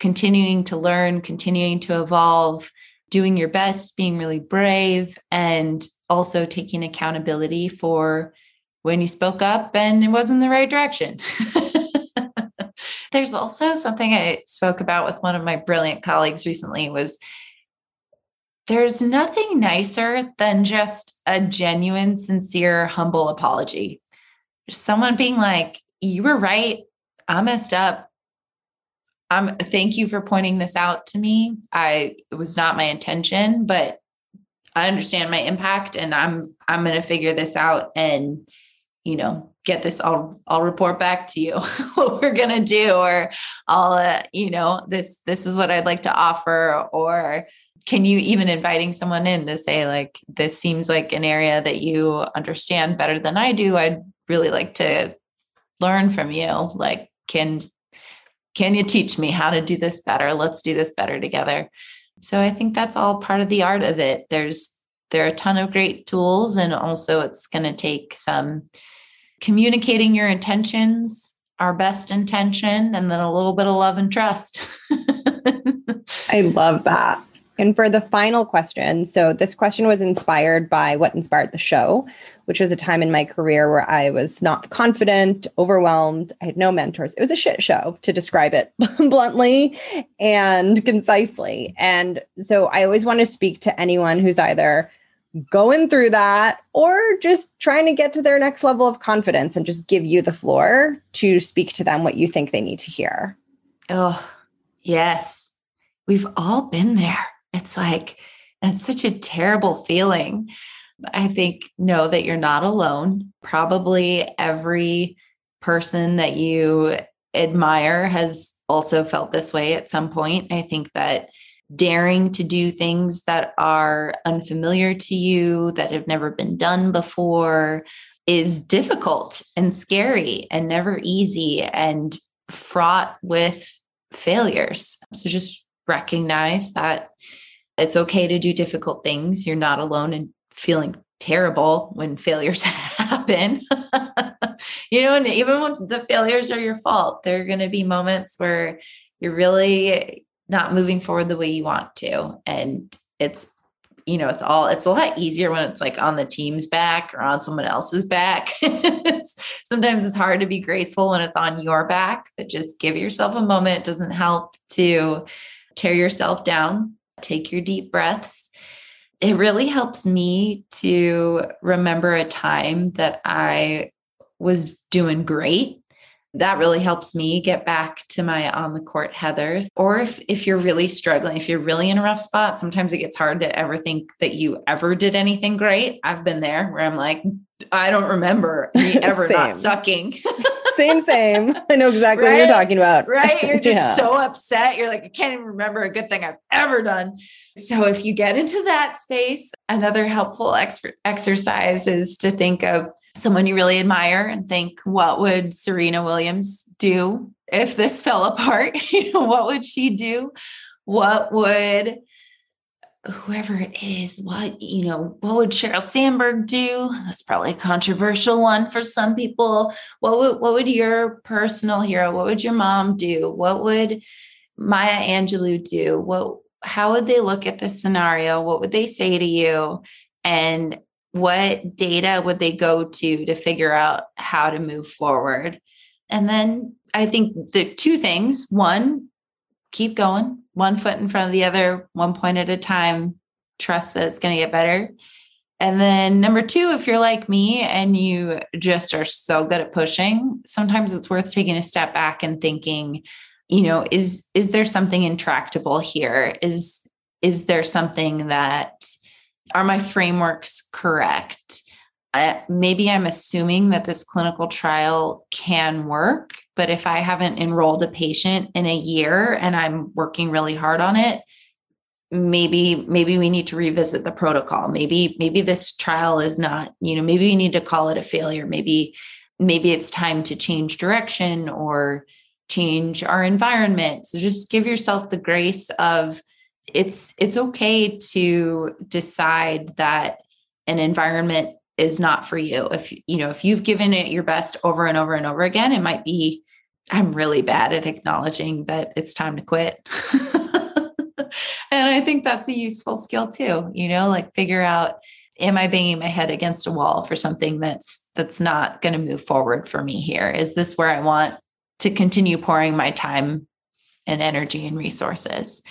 continuing to learn continuing to evolve doing your best being really brave and also taking accountability for when you spoke up and it wasn't the right direction. There's also something I spoke about with one of my brilliant colleagues recently was there's nothing nicer than just a genuine, sincere, humble apology. Someone being like, you were right. I messed up. I'm thank you for pointing this out to me. I it was not my intention, but I understand my impact and I'm I'm gonna figure this out and you know get this i'll i'll report back to you what we're going to do or i'll uh, you know this this is what i'd like to offer or can you even inviting someone in to say like this seems like an area that you understand better than i do. I'd really like to learn from you. Like can can you teach me how to do this better? Let's do this better together so i think that's all part of the art of it there's there are a ton of great tools and also it's going to take some communicating your intentions, our best intention, and then a little bit of love and trust.
I love that. And for the final question, so this question was inspired by what inspired the show, which was a time in my career where I was not confident, overwhelmed. I had no mentors. It was a shit show to describe it bluntly and concisely. And so I always want to speak to anyone who's either going through that or just trying to get to their next level of confidence and just give you the floor to speak to them what you think they need to hear.
Oh, yes. We've all been there. It's like, it's such a terrible feeling. I think know that you're not alone. Probably every person that you admire has also felt this way at some point. I think that daring to do things that are unfamiliar to you, that have never been done before, is difficult and scary and never easy and fraught with failures. So just recognize that it's okay to do difficult things. You're not alone in feeling terrible when failures happen. you know, and even when the failures are your fault, there are going to be moments where you're really not moving forward the way you want to. And it's, you know, it's all, it's a lot easier when it's like on the team's back or on someone else's back. sometimes it's hard to be graceful when it's on your back, but just give yourself a moment. It doesn't help to tear yourself down. Take your deep breaths. It really helps me to remember a time that I was doing great that really helps me get back to my on the court Heather. Or if if you're really struggling, if you're really in a rough spot, sometimes it gets hard to ever think that you ever did anything great. I've been there where I'm like, I don't remember me ever not sucking.
same, same. I know exactly right? what you're talking about.
Right. You're just yeah. so upset. You're like, I can't even remember a good thing I've ever done. So if you get into that space, another helpful ex- exercise is to think of someone you really admire and think, what would Serena Williams do if this fell apart? you know, what would she do? What would whoever it is, what, you know, what would Sheryl Sandberg do? That's probably a controversial one for some people. What would what would your personal hero, what would your mom do? What would Maya Angelou do? What how would they look at this scenario? What would they say to you? And what data would they go to to figure out how to move forward and then i think the two things one keep going one foot in front of the other one point at a time trust that it's going to get better and then number two if you're like me and you just are so good at pushing sometimes it's worth taking a step back and thinking you know is is there something intractable here is is there something that are my frameworks correct? I, maybe I'm assuming that this clinical trial can work, but if I haven't enrolled a patient in a year and I'm working really hard on it, maybe maybe we need to revisit the protocol. Maybe maybe this trial is not, you know, maybe we need to call it a failure. Maybe maybe it's time to change direction or change our environment. So just give yourself the grace of it's it's okay to decide that an environment is not for you. If you know, if you've given it your best over and over and over again, it might be I'm really bad at acknowledging that it's time to quit. and I think that's a useful skill too, you know, like figure out am I banging my head against a wall for something that's that's not going to move forward for me here? Is this where I want to continue pouring my time and energy and resources?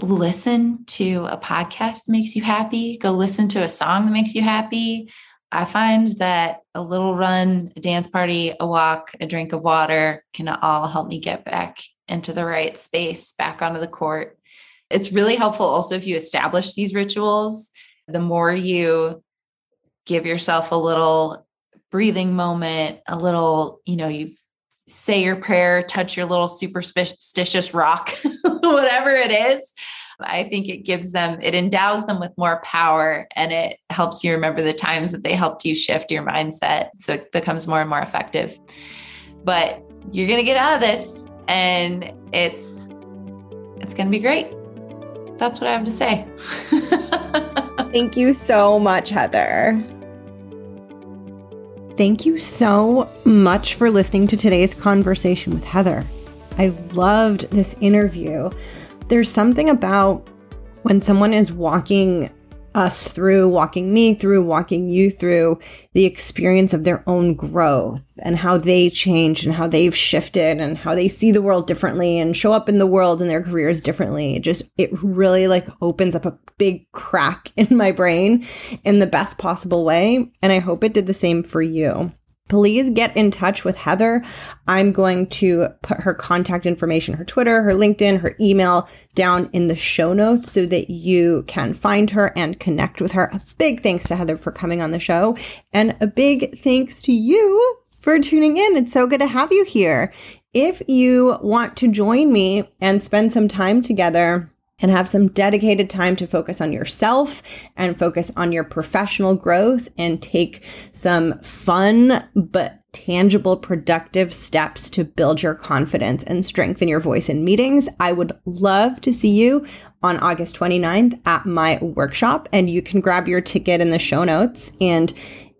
Listen to a podcast that makes you happy. Go listen to a song that makes you happy. I find that a little run, a dance party, a walk, a drink of water can all help me get back into the right space, back onto the court. It's really helpful also if you establish these rituals. The more you give yourself a little breathing moment, a little, you know, you say your prayer, touch your little superstitious rock, whatever it is, I think it gives them, it endows them with more power and it helps you remember the times that they helped you shift your mindset. So it becomes more and more effective. But you're going to get out of this and it's, it's going to be great. That's what I have to say.
Thank you so much, Heather. Thank you so much for listening to today's conversation with Heather. I loved this interview. There's something about when someone is walking us through, walking me through, walking you through the experience of their own growth and how they changed and how they've shifted and how they see the world differently and show up in the world and their careers differently. It just, it really like opens up a big crack in my brain in the best possible way. And I hope it did the same for you please get in touch with Heather. I'm going to put her contact information, her Twitter, her LinkedIn, her email down in the show notes so that you can find her and connect with her. A big thanks to Heather for coming on the show and a big thanks to you for tuning in. It's so good to have you here. If you want to join me and spend some time together, and have some dedicated time to focus on yourself and focus on your professional growth and take some fun but tangible, productive steps to build your confidence and strengthen your voice in meetings. I would love to see you on August 29th at my workshop, and you can grab your ticket in the show notes. And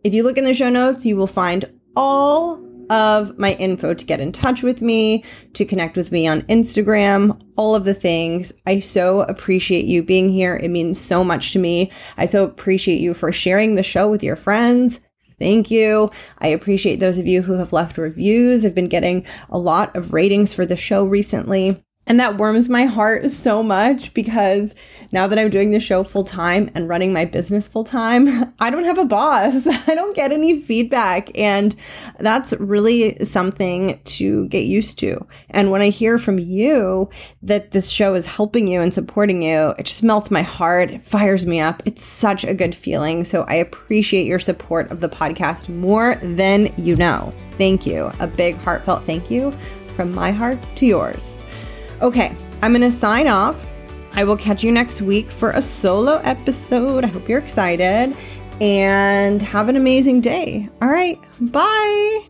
if you look in the show notes, you will find all of my info to get in touch with me, to connect with me on Instagram, all of the things. I so appreciate you being here. It means so much to me. I so appreciate you for sharing the show with your friends. Thank you. I appreciate those of you who have left reviews. I've been getting a lot of ratings for the show recently. And that warms my heart so much because now that I'm doing the show full time and running my business full time, I don't have a boss. I don't get any feedback. And that's really something to get used to. And when I hear from you that this show is helping you and supporting you, it just melts my heart. It fires me up. It's such a good feeling. So I appreciate your support of the podcast more than you know. Thank you. A big heartfelt thank you from my heart to yours. Okay, I'm going to sign off. I will catch you next week for a solo episode. I hope you're excited and have an amazing day. All right, bye.